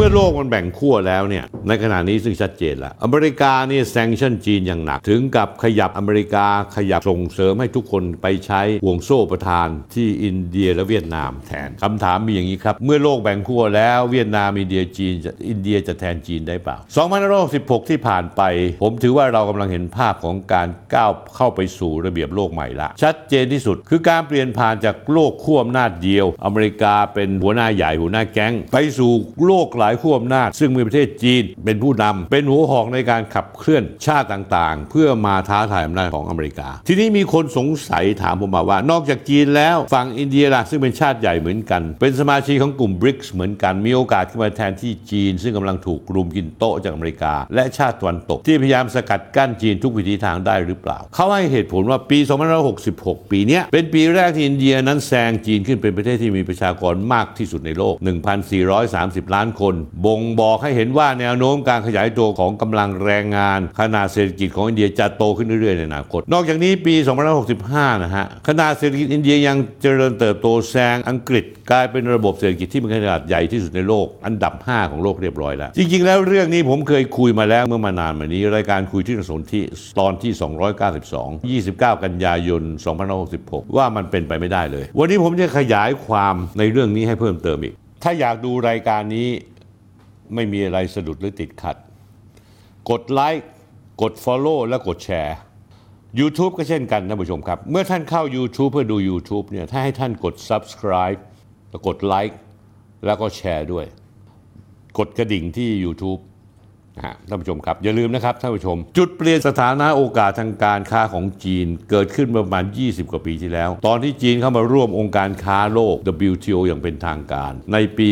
เมื่อโลกมันแบ่งขั้วแล้วเนี่ยในขณะนี้ซึ่งชัดเจนแล้วอเมริกานี่แซงชั่นจีนอย่างหนัก ถึงกับขยับอเมริกาขยับส่งเสริมให้ทุกคนไปใช้ห่วงโซ่ประทานที่อินเดียและเวียดนามแทนคำถามมีอย่างนี้ครับ เมื่อโลกแบ่งขั้วแล้วเวียดนามอินเดียจีนอินเดียจะแทนจีนได้เปล่า2516ที่ผ่านไป ผมถือว่าเรากำลังเห็นภาพของการก้าวเข้าไปสู่ระเบียบโลกใหม่ละ ชัดเจนที่สุดคือการเปลี่ยนผ่านจากโลกขั้วอำนาจเดียว อเมริกาเป็นหัวหน้าใหญ่หัวหน้าแก๊ง ไปสู่โลกหลายายขั้วอำนาจ ซึ่งมีประเทศจีนเป็นผู้นำเป็นหัวหอกในการขับเคลื่อนชาติต่างๆ เพื่อมาท้าทายอำนาจของอเมริกา ทีนี้มีคนสงสัยถามผมมาว่า นอกจากจีนแล้วฝั่งอินเดียล่ะซึ่งเป็นชาติใหญ่เหมือนกัน เป็นสมาชิกของกลุ่มบริกส์เหมือนกันมีโอกาสขึ้นมาแทนที่จีน ซึ่งกำลังถูกรุมกินโต๊ะจากอเมริกา และชาติตะวันตก ที่พยายามสกัดกั้นจีนทุกวิธีทางได้หรือเปล่า เขาให้เหตุผลว่าปี 2566 ปีนี้เป็นปีแรกที่อินเดียนั้นแซงจีนขึ้นเป็นประเทศที่มีประชากรมากที่สุดในโลก 1,430 ล้านคนบ่งบอกให้เห็นว่าแนวโน้มการขยายตัวของกำลังแรงงาน ขนาดเศรษฐกิจของอินเดียจะโตขึ้นเรื่อยๆในอนาคต นอกจากนี้ปี 2565 นะฮะขนาดเศรษฐกิจอินเดียยังเจริญเติบโตแซงอังกฤษ กลายเป็นระบบเศรษฐกิจที่มีขนาดใหญ่ที่สุดในโลก อันดับ 5 ของโลกเรียบร้อยแล้ว จริงๆ แล้วเรื่องนี้ผมเคยคุยมาแล้วเมื่อมานานมานี้ รายการคุยที่สนที่ตอนที่ 292 29 กันยายน 2566 ว่ามันเป็นไปไม่ได้เลย วันนี้ผมจะขยายความในเรื่องนี้ให้เพิ่มเติมอีก ถ้าอยากดูรายการนี้ ไม่มีอะไรสะดุดหรือติดขัด กดไลค์กด Follow และกดแชร์ YouTube ก็เช่นกันท่านผู้ชมครับ เมื่อท่านเข้า YouTube เพื่อดู YouTube เนี่ยถ้าให้ท่านกด Subscribe แล้วกดไลค์แล้วก็แชร์ด้วย กดกระดิ่งที่ YouTube ท่านผู้ชมครับ อย่าลืมนะครับท่านผู้ชม จุดเปลี่ยนสถานะโอกาสทางการค้าของจีนเกิดขึ้นประมาณ 20 กว่าปีที่แล้ว ตอนที่จีนเข้ามาร่วมองค์การค้าโลก WTO อย่างเป็นทางการ ในปี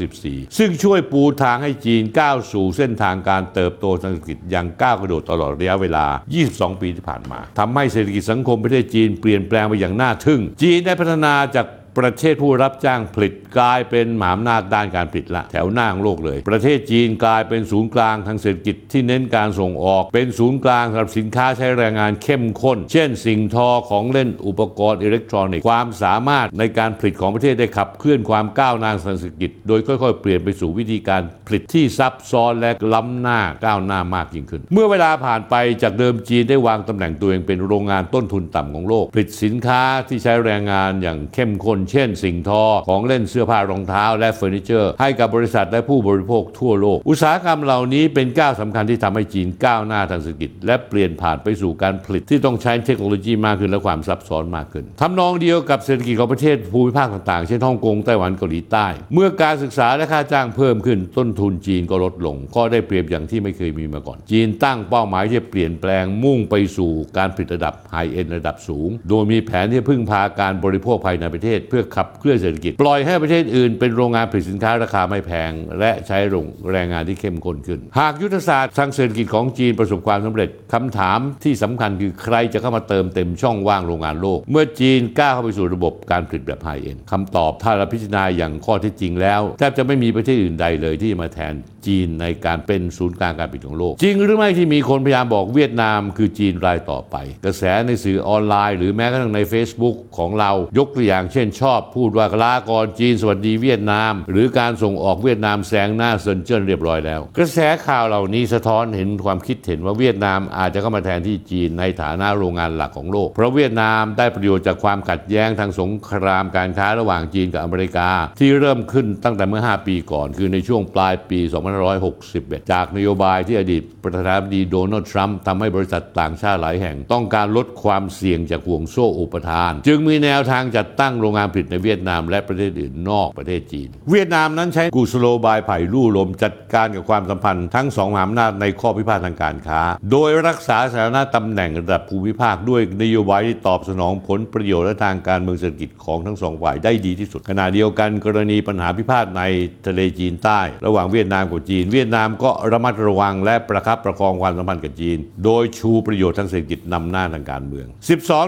2514 ซึ่งช่วยปูทางให้จีนก้าวสู่เส้นทางการเติบโตทางเศรษฐกิจอย่างก้าวกระโดดตลอดระยะเวลา 22 ปีที่ผ่านมาทำให้เศรษฐกิจสังคมประเทศจีนเปลี่ยนแปลงไปอย่างน่าทึ่ง จีนได้พัฒนาจาก ประเทศผู้รับจ้างผลิตกลายเป็นหมหาอำนาจด้านการผลิตละ แถวหน้าของโลกเลย ประเทศจีนกลายเป็นศูนย์กลางทางเศรษฐกิจที่เน้นการส่งออก เป็นศูนย์กลางสำหรับสินค้าใช้แรงงานเข้มข้น เช่น สิ่งทอของเล่นอุปกรณ์อิเล็กทรอนิกส์ความสามารถในการผลิตของประเทศได้ขับเคลื่อนความก้าวหน้าทางเศรษฐกิจ โดยค่อยๆ เปลี่ยนไปสู่วิธีการผลิตที่ซับซ้อนและล้ำหน้าก้าวหน้ามากยิ่งขึ้น เมื่อเวลาผ่านไปจากเดิมจีนได้วางตำแหน่งตัวเองเป็นโรงงานต้นทุนต่ำของโลก ผลิตสินค้าที่ใช้แรงงานอย่างเข้มข้นเช่น สิ่งทอของเล่นเสื้อผ้ารองเท้า และเฟอร์นิเจอร์ ให้กับบริษัทและผู้บริโภคทั่วโลก อุตสาหกรรมเหล่านี้เป็นก้าวสำคัญที่ทำให้จีนก้าวหน้าทางเศรษฐกิจ และเปลี่ยนผ่านไปสู่การผลิตที่ต้องใช้เทคโนโลยีมากขึ้นและความซับซ้อนมากขึ้นทำนองเดียวกับเศรษฐกิจของประเทศภูมิภาคต่างๆ เช่นฮ่องกงไต้หวันเกาหลีใต้ เมื่อการศึกษาและค่าจ้างเพิ่มขึ้นต้นทุนจีนก็ลดลง ก็ได้เปรียบอย่างที่ไม่เคยมีมาก่อน จีนตั้งเป้าหมายที่จะเปลี่ยนแปลงมุ่งไปสู่การผลิตระดับไฮเอ็นระดับสูง โดยมีแผนที่พึ่งพาการบริโภคภายในประเทศเพื่อขับเคลื่อนเศรษฐกิจ ปล่อยให้ประเทศอื่นเป็นโรงงานผลิตสินค้าราคาไม่แพง และใช้โรงแรงงานที่เข้มข้นขึ้น หากยุทธศาสตร์ทางเศรษฐกิจของจีนประสบความสำเร็จคำถามที่สำคัญคือใครจะเข้ามาเติมเต็มช่องว่างโรงงานโลก เมื่อจีนก้าวเข้าไปสู่ระบบการผลิตแบบ high-end คำตอบถ้าเราพิจารณาอย่างข้อเท็จจริงแล้วแทบจะไม่มีประเทศอื่นใดเลยที่จะมาแทน จีนในการเป็นศูนย์กลางการผลิตของโลก จริงหรือไม่ที่มีคนพยายามบอกเวียดนามคือจีนรายต่อไป กระแสในสื่อออนไลน์ หรือแม้กระทั่งใน Facebook ของเรายกตัวอย่างเช่นชอบพูดว่าลาก่อนจีนสวัสดีเวียดนาม หรือการส่งออกเวียดนามแซงหน้าเซินเจิ้นเรียบร้อยแล้ว กระแสข่าวเหล่านี้สะท้อนเห็นความคิดเห็นว่าเวียดนามอาจจะเข้ามาแทนที่จีนในฐานะโรงงานหลักของโลก เพราะเวียดนามได้ประโยชน์จากความขัดแย้งทางสงครามการค้าระหว่างจีนกับอเมริกา ที่เริ่มขึ้นตั้งแต่เมื่อ 5 ปีก่อน คือในช่วงปลายปี2 2561 จากนโยบายที่อดีตประธานาธิบดีโดนัลด์ทรัมป์ทำให้บริษัทต่างชาติหลายแห่ง ต้องการลดความเสี่ยงจากห่วงโซ่อุปทาน จึงมีแนวทางจัดตั้งโรงงานผลิตในเวียดนามและประเทศอื่นนอกประเทศจีน เวียดนามนั้นใช้กุสโลบายไผ่ลู่ลมจัดการกับความสัมพันธ์ทั้งสองมหาอำนาจในข้อพิพาททางการค้า โดยรักษาสถานะตำแหน่งระดับภูมิภาคด้วยนโยบายที่ตอบสนองผลประโยชน์และทางการเมืองเศรษฐกิจของทั้งสองฝ่ายได้ดีที่สุดขณะเดียวกันกรณีปัญหาพิพาทในทะเลจีนใต้ ระหว่างเวียดนามกับกับจีน เวียดนามก็ระมัดระวังและประคับประคองความสัมพันธ์กับจีน โดยชูประโยชน์ทางเศรษฐกิจนำหน้าทางการเมือง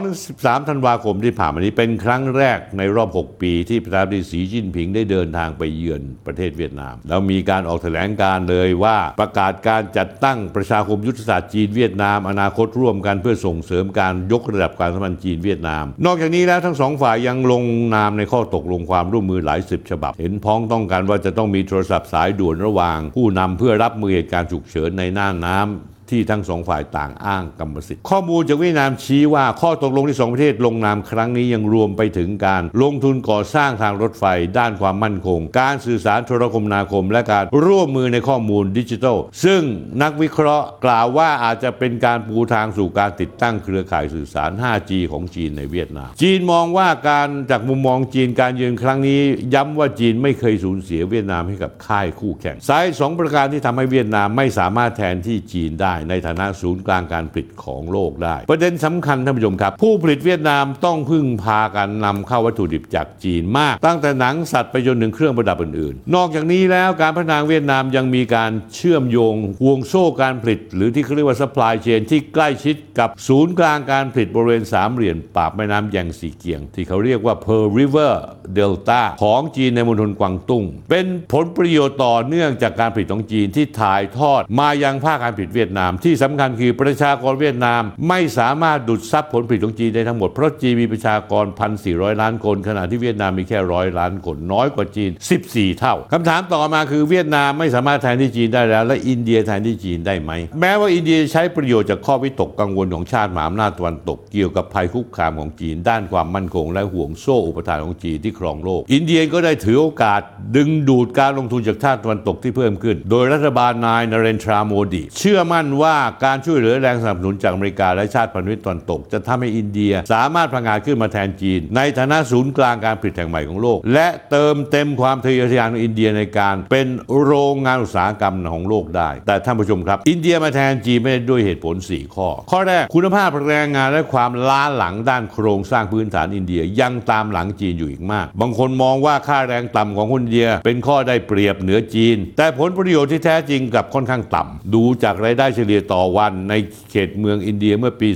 12-13 ธันวาคมที่ผ่านมานี้เป็นครั้งแรกในรอบ 6 ปี ที่ประธานาธิบดีสีจิ้นผิงได้เดินทางไปเยือนประเทศเวียดนาม แล้วมีการออกแถลงการเลยว่าประกาศการจัดตั้งประชาคมยุทธศาสตร์จีนเวียดนาม อนาคตร่วมกันเพื่อส่งเสริมการยกระดับการสัมพันธ์จีนเวียดนาม นอกจากนี้แล้วทั้งสองฝ่ายยังลงนามในข้อตกลงความร่วมมือหลายสิบฉบับ เห็นพ้องต้องกันว่าจะต้องมีโทรศัพท์สายด่วนระหว่างผู้นำเพื่อรับมือเหตุการณ์ฉุกเฉินในหน้าน้ำ ที่ทั้งสองฝ่ายต่างอ้างกรรมสิทธิ์ ข้อมูลจากเวียดนามชี้ว่าข้อตกลงที่สองประเทศลงนามครั้งนี้ยังรวมไปถึงการลงทุนก่อสร้างทางรถไฟ ด้านความมั่นคง การสื่อสารโทรคมนาคม และการร่วมมือในข้อมูลดิจิทัล ซึ่งนักวิเคราะห์กล่าวว่าอาจจะเป็นการปูทางสู่การติดตั้งเครือข่ายสื่อสาร 5G ของจีนในเวียดนาม จีนมองว่าการจากมุมมองจีนการเยือนครั้งนี้ ย้ำว่าจีนไม่เคยสูญเสียเวียดนามให้กับค่ายคู่แข่งสาเหตุสองประการที่ทำให้เวียดนามไม่สามารถแทนที่จีนได้ในฐานะศูนย์กลางการผลิตของโลกได้ ประเด็นสำคัญท่านผู้ชมครับ ผู้ผลิตเวียดนามต้องพึ่งพาการนำเข้าวัตถุดิบจากจีนมาก ตั้งแต่หนังสัตว์ไปจนถึงเครื่องประดับอื่นๆ นอกจากนี้แล้วการพัฒนาเวียดนามยังมีการเชื่อมโยงห่วงโซ่การผลิต หรือที่เขาเรียกว่า supply chain ที่ใกล้ชิดกับศูนย์กลางการผลิตบริเวณสามเหลี่ยมปากแม่น้ำแยงสีเกียง ที่เขาเรียกว่า Pearl River Delta ของจีนในมณฑลกวางตุ้ง เป็นผลประโยชน์ต่อเนื่องจากการผลิตของจีนที่ถ่ายทอดมายังภาคการผลิตเวียดนามที่สำคัญคือประชากรเวียดนามไม่สามารถดูดซับผลผลิตของจีนได้ทั้งหมด เพราะจีนมีประชากร 1,400 ล้านคน ขณะที่เวียดนามมีแค่ร้อยล้านคน น้อยกว่าจีน 14 เท่าคำถามต่อมาคือเวียดนามไม่สามารถแทนที่จีนได้แล้ว และอินเดียแทนที่จีนได้ไหม แม้ว่าอินเดียใช้ประโยชน์จากข้อวิตกกังวลของชาติมหาอำนาจตะวันตกเกี่ยวกับภัยคุกคามของจีน ด้านความมั่นคง และห่วงโซ่อุปทานของจีนที่ครองโลก อินเดียก็ได้ถือโอกาสดึงดูดการลงทุนจากชาติตะวันตกที่เพิ่มขึ้น โดยรัฐบาลนายนเรนทราโมดี เชื่อมั่นว่าการช่วยเหลือแรงสนับสนุนจากอเมริกาและชาติพันธมิตรตะวันตก จะทำให้อินเดียสามารถพังงาดขึ้นมาแทนจีน ในฐานะศูนย์กลางการผลิตแห่งใหม่ของโลก และเติมเต็มความทะเยอทะยานของอินเดียในการเป็นโรงงานอุตสาหกรรมของโลกได้ แต่ท่านผู้ชมครับ อินเดียมาแทนจีนไม่ได้ด้วยเหตุผล 4 ข้อ ข้อแรกคุณภาพแรงงานและความล้าหลังด้านโครงสร้างพื้นฐานอินเดียยังตามหลังจีนอยู่อีกมาก บางคนมองว่าค่าแรงต่ำของคนอินเดีย เป็นข้อได้เปรียบเหนือจีน แต่ผลประโยชน์ที่แท้จริงกลับค่อนข้างต่ำดูจากรายได้เฉลี่ยต่อวันในเขตเมืองอินเดียเมื่อปี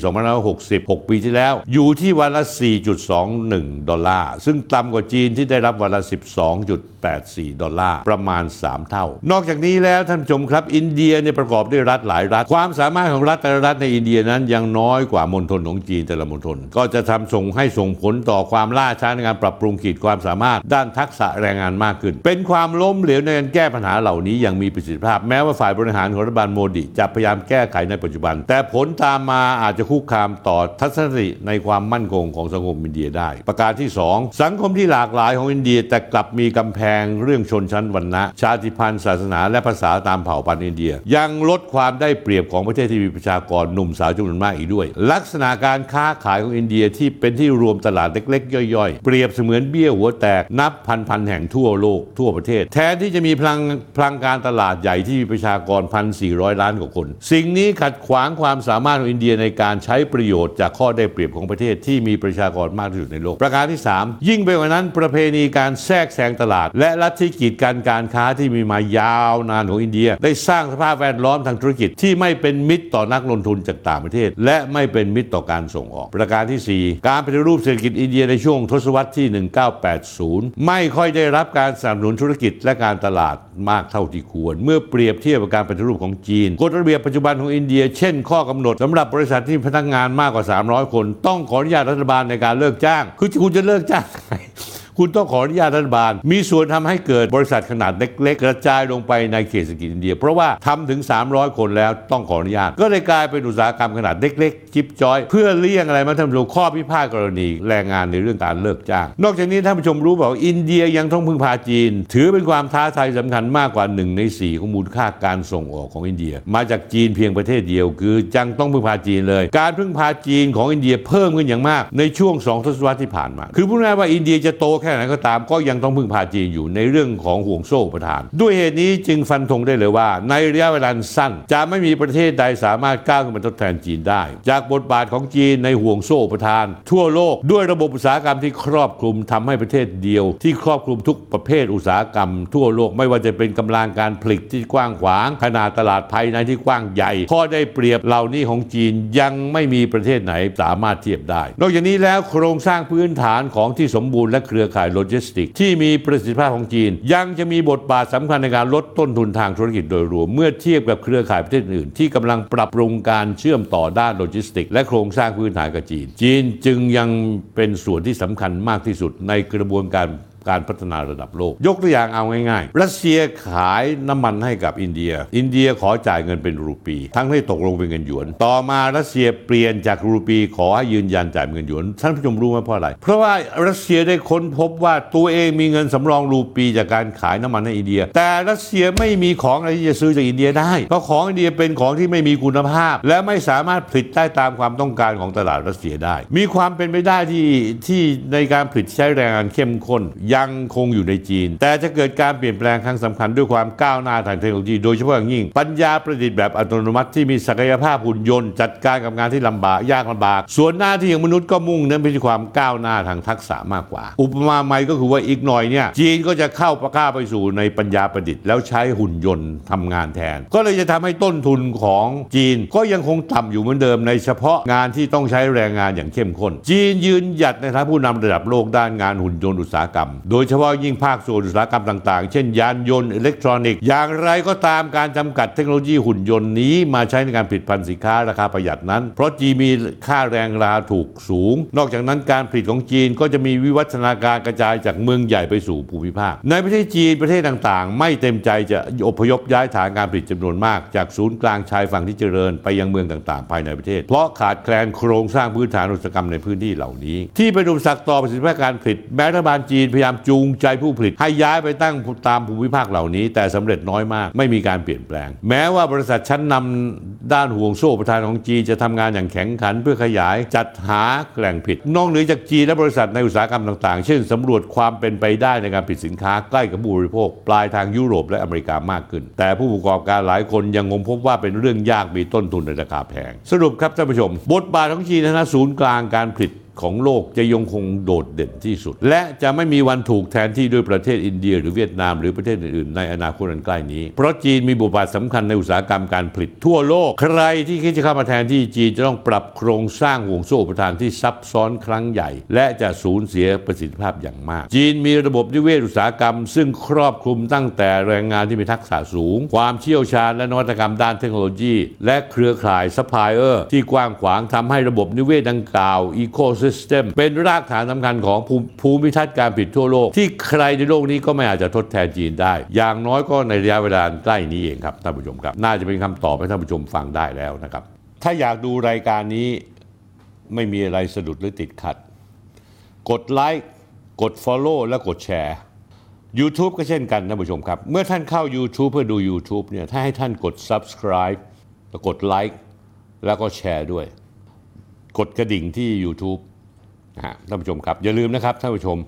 2560 6 ปีที่แล้ว อยู่ที่วันละ 4.21 ดอลลาร์ ซึ่งต่ำกว่าจีนที่ได้รับวันละ 12. 1.84 ดอลลาร์ ประมาณ 3 เท่า นอกจากนี้แล้วท่านผู้ชมครับ อินเดียเนี่ยประกอบด้วยรัฐหลายรัฐ ความสามารถของรัฐแต่ละรัฐในอินเดียนั้นยังน้อยกว่ามณฑลของจีนแต่ละมณฑลก็จะทำส่งให้ส่งผลต่อความล่าช้าในการปรับปรุงขีดความสามารถ ด้านทักษะแรงงานมากขึ้น เป็นความล้มเหลวในการแก้ปัญหาเหล่านี้อย่างมีประสิทธิภาพ แม้ว่าฝ่ายบริหารของรัฐบาลโมดีจะพยายามแก้ไขในปัจจุบัน แต่ผลตามมาอาจจะคุกคามต่อทัศนคติในความมั่นคงของสังคมอินเดียได้ ประการที่ 2 สังคมที่หลากหลายของอินเดียแต่กลับมีกำแพงเรื่องชนชั้นวรรณะ ชาติพันธุ์ ศาสนา และภาษาตามเผ่าพันธุ์อินเดีย ยังลดความได้เปรียบของประเทศที่มีประชากรหนุ่มสาวจำนวนมากอีกด้วย ลักษณะการค้าขายของอินเดียที่เป็นที่รวมตลาดเล็กๆ ย่อยๆ เปรียบเสมือนเบี้ยหัวแตกนับพันพันๆแห่งทั่วโลกทั่วประเทศ แทนที่จะมีพลังพลังการตลาดใหญ่ที่มีประชากร1,400ล้านกว่าคน สิ่งนี้ขัดขวางความสามารถของอินเดียในการใช้ประโยชน์จากข้อได้เปรียบของประเทศที่มีประชากรมากที่สุดในโลก ประการที่ 3 ยิ่งไปกว่านั้นประเพณีการแทรกแซงตลาดและลัทธิกีดกันการค้าที่มีมายาวนานของอินเดีย ได้สร้างสภาพแวดล้อมทางธุรกิจที่ไม่เป็นมิตรต่อนักลงทุนจากต่างประเทศ และไม่เป็นมิตรต่อการส่งออก ประการทีสี่ 4 การปฏิรูปเศรษฐกิจอินเดียในช่วงทศวรรษที่ 1980 ไม่ค่อยได้รับการสนับสนุนธุรกิจและการตลาดมากเท่าที่ควร เมื่อเปรียบเทียบกับการปฏิรูปของจีนกฎระเบียบปัจจุบันของอินเดีย เช่น ข้อกำหนดสำหรับบริษัทที่พนักงานมากกว่า 300 คน ต้องขออนุญาตรัฐบาลในการเลิกจ้าง คือคุณจะเลิกจ้างยังไง คุณต้องขออนุญาตรัฐบาล มีส่วนทำให้เกิดบริษัทขนาดเล็กๆ กระจายลงไปในเขตเศรษฐกิจอินเดีย เพราะว่าทำถึง 300 คนแล้วต้องขออนุญาต ก็เลยกลายเป็นอุตสาหกรรมขนาดเล็กๆจิบจอย เพื่อเลี่ยงอะไรมาท่านผู้ชมข้อพิพาทกรณีแรงงานในเรื่องการเลิกจ้าง นอกจากนี้ท่านผู้ชมรู้เปล่าว่าอินเดียยังต้องพึ่งพาจีน ถือเป็นความท้าทายสำคัญมากกว่าหนึ่งในสี่ของมูลค่าการส่งออกของอินเดีย มาจากจีนเพียงประเทศเดียว คือจังต้องพึ่งพาจีนเลย การพึ่งพาจีนของอินเดียเพิ่มขึ้นอย่างมากในช่วงสองทศวรรษที่ผ่านมา คือพูดง่ายว่าอินเดียจะโตแค่ค่ไหนก็ตามก็ยังต้องพึ่งพาจีนอยู่ในเรื่องของห่วงโซ่ประทาน ด้วยเหตุนี้จึงฟันธงได้เลยว่า ในระยะเวลาสั้น จะไม่มีประเทศใดสามารถก้าวขึ้นมาทดแทนจีนได้ จากบทบาทของจีนในห่วงโซ่อุปทาน ทั่วโลกด้วยระบบอุตสาหกรรมที่ครอบคลุมทำให้ประเทศเดียว ที่ครอบคลุมทุกประเภทอุตสาหกรรม ทั่วโลกไม่ว่าจะเป็นกำลังการผลิตที่กว้างขวาง ขนาดตลาดภายในที่กว้างใหญ่ข้อได้เปรียบเหล่านี้ของจีนยังไม่มีประเทศไหนสามารถเทียบได้ นอกจากนี้แล้วโครงสร้างพื้นฐานของที่สมบูรณ์และเครือข่ายสายโลจิสติก ที่มีประสิทธิภาพของจีน ยังจะมีบทบาทสำคัญในการลดต้นทุนทางธุรกิจโดยรวม เมื่อเทียบกับเครือข่ายประเทศอื่น ที่กำลังปรับปรุงการเชื่อมต่อด้านโลจิสติก และโครงสร้างพื้นฐานกับจีน จีนจึงยังเป็นส่วนที่สำคัญมากที่สุดในกระบวนการ การพัฒนาระดับโลก ยกตัวอย่างเอาง่ายๆ รัสเซียขายน้ำมันให้กับอินเดีย อินเดียขอจ่ายเงินเป็นรูปี ทั้งที่ตกลงเป็นเงินหยวน ต่อมารัสเซียเปลี่ยนจากรูปี ขอให้ยืนยันจ่ายเป็นเงินหยวน ท่านผู้ชมรู้ไหมเพราะอะไร เพราะว่ารัสเซียได้ค้นพบว่าตัวเองมีเงินสำรองรูปีจากการขายน้ำมันให้อินเดีย แต่รัสเซียไม่มีของอะไรที่จะซื้อจากอินเดียได้ เพราะของอินเดียเป็นของที่ไม่มีคุณภาพ และไม่สามารถผลิตได้ตามความต้องการของตลาดรัสเซียได้ มีความเป็นไปได้ที่ที่ในการผลิตใช้แรงงานเข้มข้นยังคงอยู่ในจีน แต่จะเกิดการเปลี่ยนแปลงครั้งสำคัญด้วยความก้าวหน้าทางเทคโนโลยี โดยเฉพาะอย่างยิ่ง ปัญญาประดิษฐ์แบบอัตโนมัติที่มีศักยภาพหุ่นยนต์จัดการกับงานที่ลำบากยากลำบาก ส่วนหน้าที่ของมนุษย์ก็มุ่งเน้นไปที่ความก้าวหน้าทางทักษะมากกว่า อุปมาใหม่ก็คือว่าอีกหน่อยเนี่ยจีนก็จะเข้าประก้าไปสู่ในปัญญาประดิษฐ์แล้วใช้หุ่นยนต์ทำงานแทน ก็เลยจะทำให้ต้นทุนของจีนก็ยังคงต่ำอยู่เหมือนเดิมในเฉพาะงานที่ต้องใช้แรงงานอย่างเข้มข้น จีนยืนหยัดในฐานะผู้นำระดับโลกด้านงานหุ่นยนต์อุตสาหกรรมโดยเฉพาะยิ่งภาคส่วนอุตสาหกรรมต่าง ๆ เช่นยานยนต์อิเล็กทรอนิกส์ อย่างไรก็ตามการจำกัดเทคโนโลยีหุ่นยนต์นี้มาใช้ในการผลิตภัณฑ์สินค้าราคาประหยัดนั้น เพราะจีนมีค่าแรงราถูกสูง นอกจากนั้นการผลิตของจีนก็จะมีวิวัฒนาการกระจายจากเมืองใหญ่ไปสู่ภูมิภาค ในประเทศจีนประเทศต่างๆ ไม่เต็มใจจะอพยพย้ายฐานการผลิตจำนวนมาก จากศูนย์กลางชายฝั่งที่เจริญไปยังเมืองต่างๆ ภายในประเทศ เพราะขาดแคลนโครงสร้างพื้นฐานอุตสาหกรรมในพื้นที่เหล่านี้ ที่เป็นอุปสรรคต่อประสิทธิภาพการผลิตแม้รัฐบาลจีนพยายามจูงใจผู้ผลิต ให้ย้ายไปตั้งตามภูมิภาคเหล่านี้ แต่สำเร็จน้อยมาก ไม่มีการเปลี่ยนแปลง แม้ว่าบริษัทชั้นนำด้านห่วงโซ่ประทานของจีนจะทำงานอย่างแข็งขันเพื่อขยายจัดหาแหล่งผลิตนอกเหนือจากจีนและบริษัทในอุตสาหกรรมต่างๆ เช่นสำรวจความเป็นไปได้ในการผลิตสินค้าใกล้กับผู้บริโภค ปลายทางยุโรปและอเมริกามากขึ้น แต่ผู้ประกอบการหลายคนยังงงพบว่าเป็นเรื่องยากมีต้นทุนในราคาแพง สรุปครับท่านผู้ชม บทบาทของจีนในฐานะศูนย์กลางการผลิต ของโลกจะยังคงโดดเด่นที่สุด และจะไม่มีวันถูกแทนที่ด้วยประเทศอินเดีย หรือเวียดนามหรือประเทศอื่นๆในอนาคตอันใกล้นี้ เพราะจีนมีบทบาทสำคัญในอุตสาหกรรมการผลิตทั่วโลก ใครที่คิดจะเข้ามาแทนที่จีนจะต้องปรับโครงสร้างห่วงโซ่อุปทานที่ซับซ้อนครั้งใหญ่ และจะสูญเสียประสิทธิภาพอย่างมาก จีนมีระบบนิเวศอุตสาหกรรม ซึ่งครอบคลุมตั้งแต่แรงงานที่มีทักษะสูง ความเชี่ยวชาญและนวัตกรรมด้านเทคโนโลยี และเครือข่ายซัพพลายเออร์ที่กว้างขวางทำให้ระบบนิเวศดังกล่าว ecosystem เป็นรากฐานสำคัญของภูมิทัศน์การผลิตทั่วโลก ที่ใครในโลกนี้ก็ไม่อาจจะทดแทนจีนได้ อย่างน้อยก็ในระยะเวลาใกล้นี้เองครับท่านผู้ชมครับ น่าจะเป็นคำตอบให้ท่านผู้ชมฟังได้แล้วนะครับ ถ้าอยากดูรายการนี้ไม่มีอะไรสะดุดหรือติดขัด กดไลค์กด Follow และกดแชร์ YouTube ก็เช่นกันท่านผู้ชมครับ เมื่อท่านเข้า YouTube เพื่อดู YouTube เนี่ยถ้าให้ท่านกด Subscribe แล้วกดไลค์แล้วก็แชร์ด้วย กดกระดิ่งที่ YouTube นะฮะท่านผู้ชมครับอย่าลืมนะครับท่านผู้ชม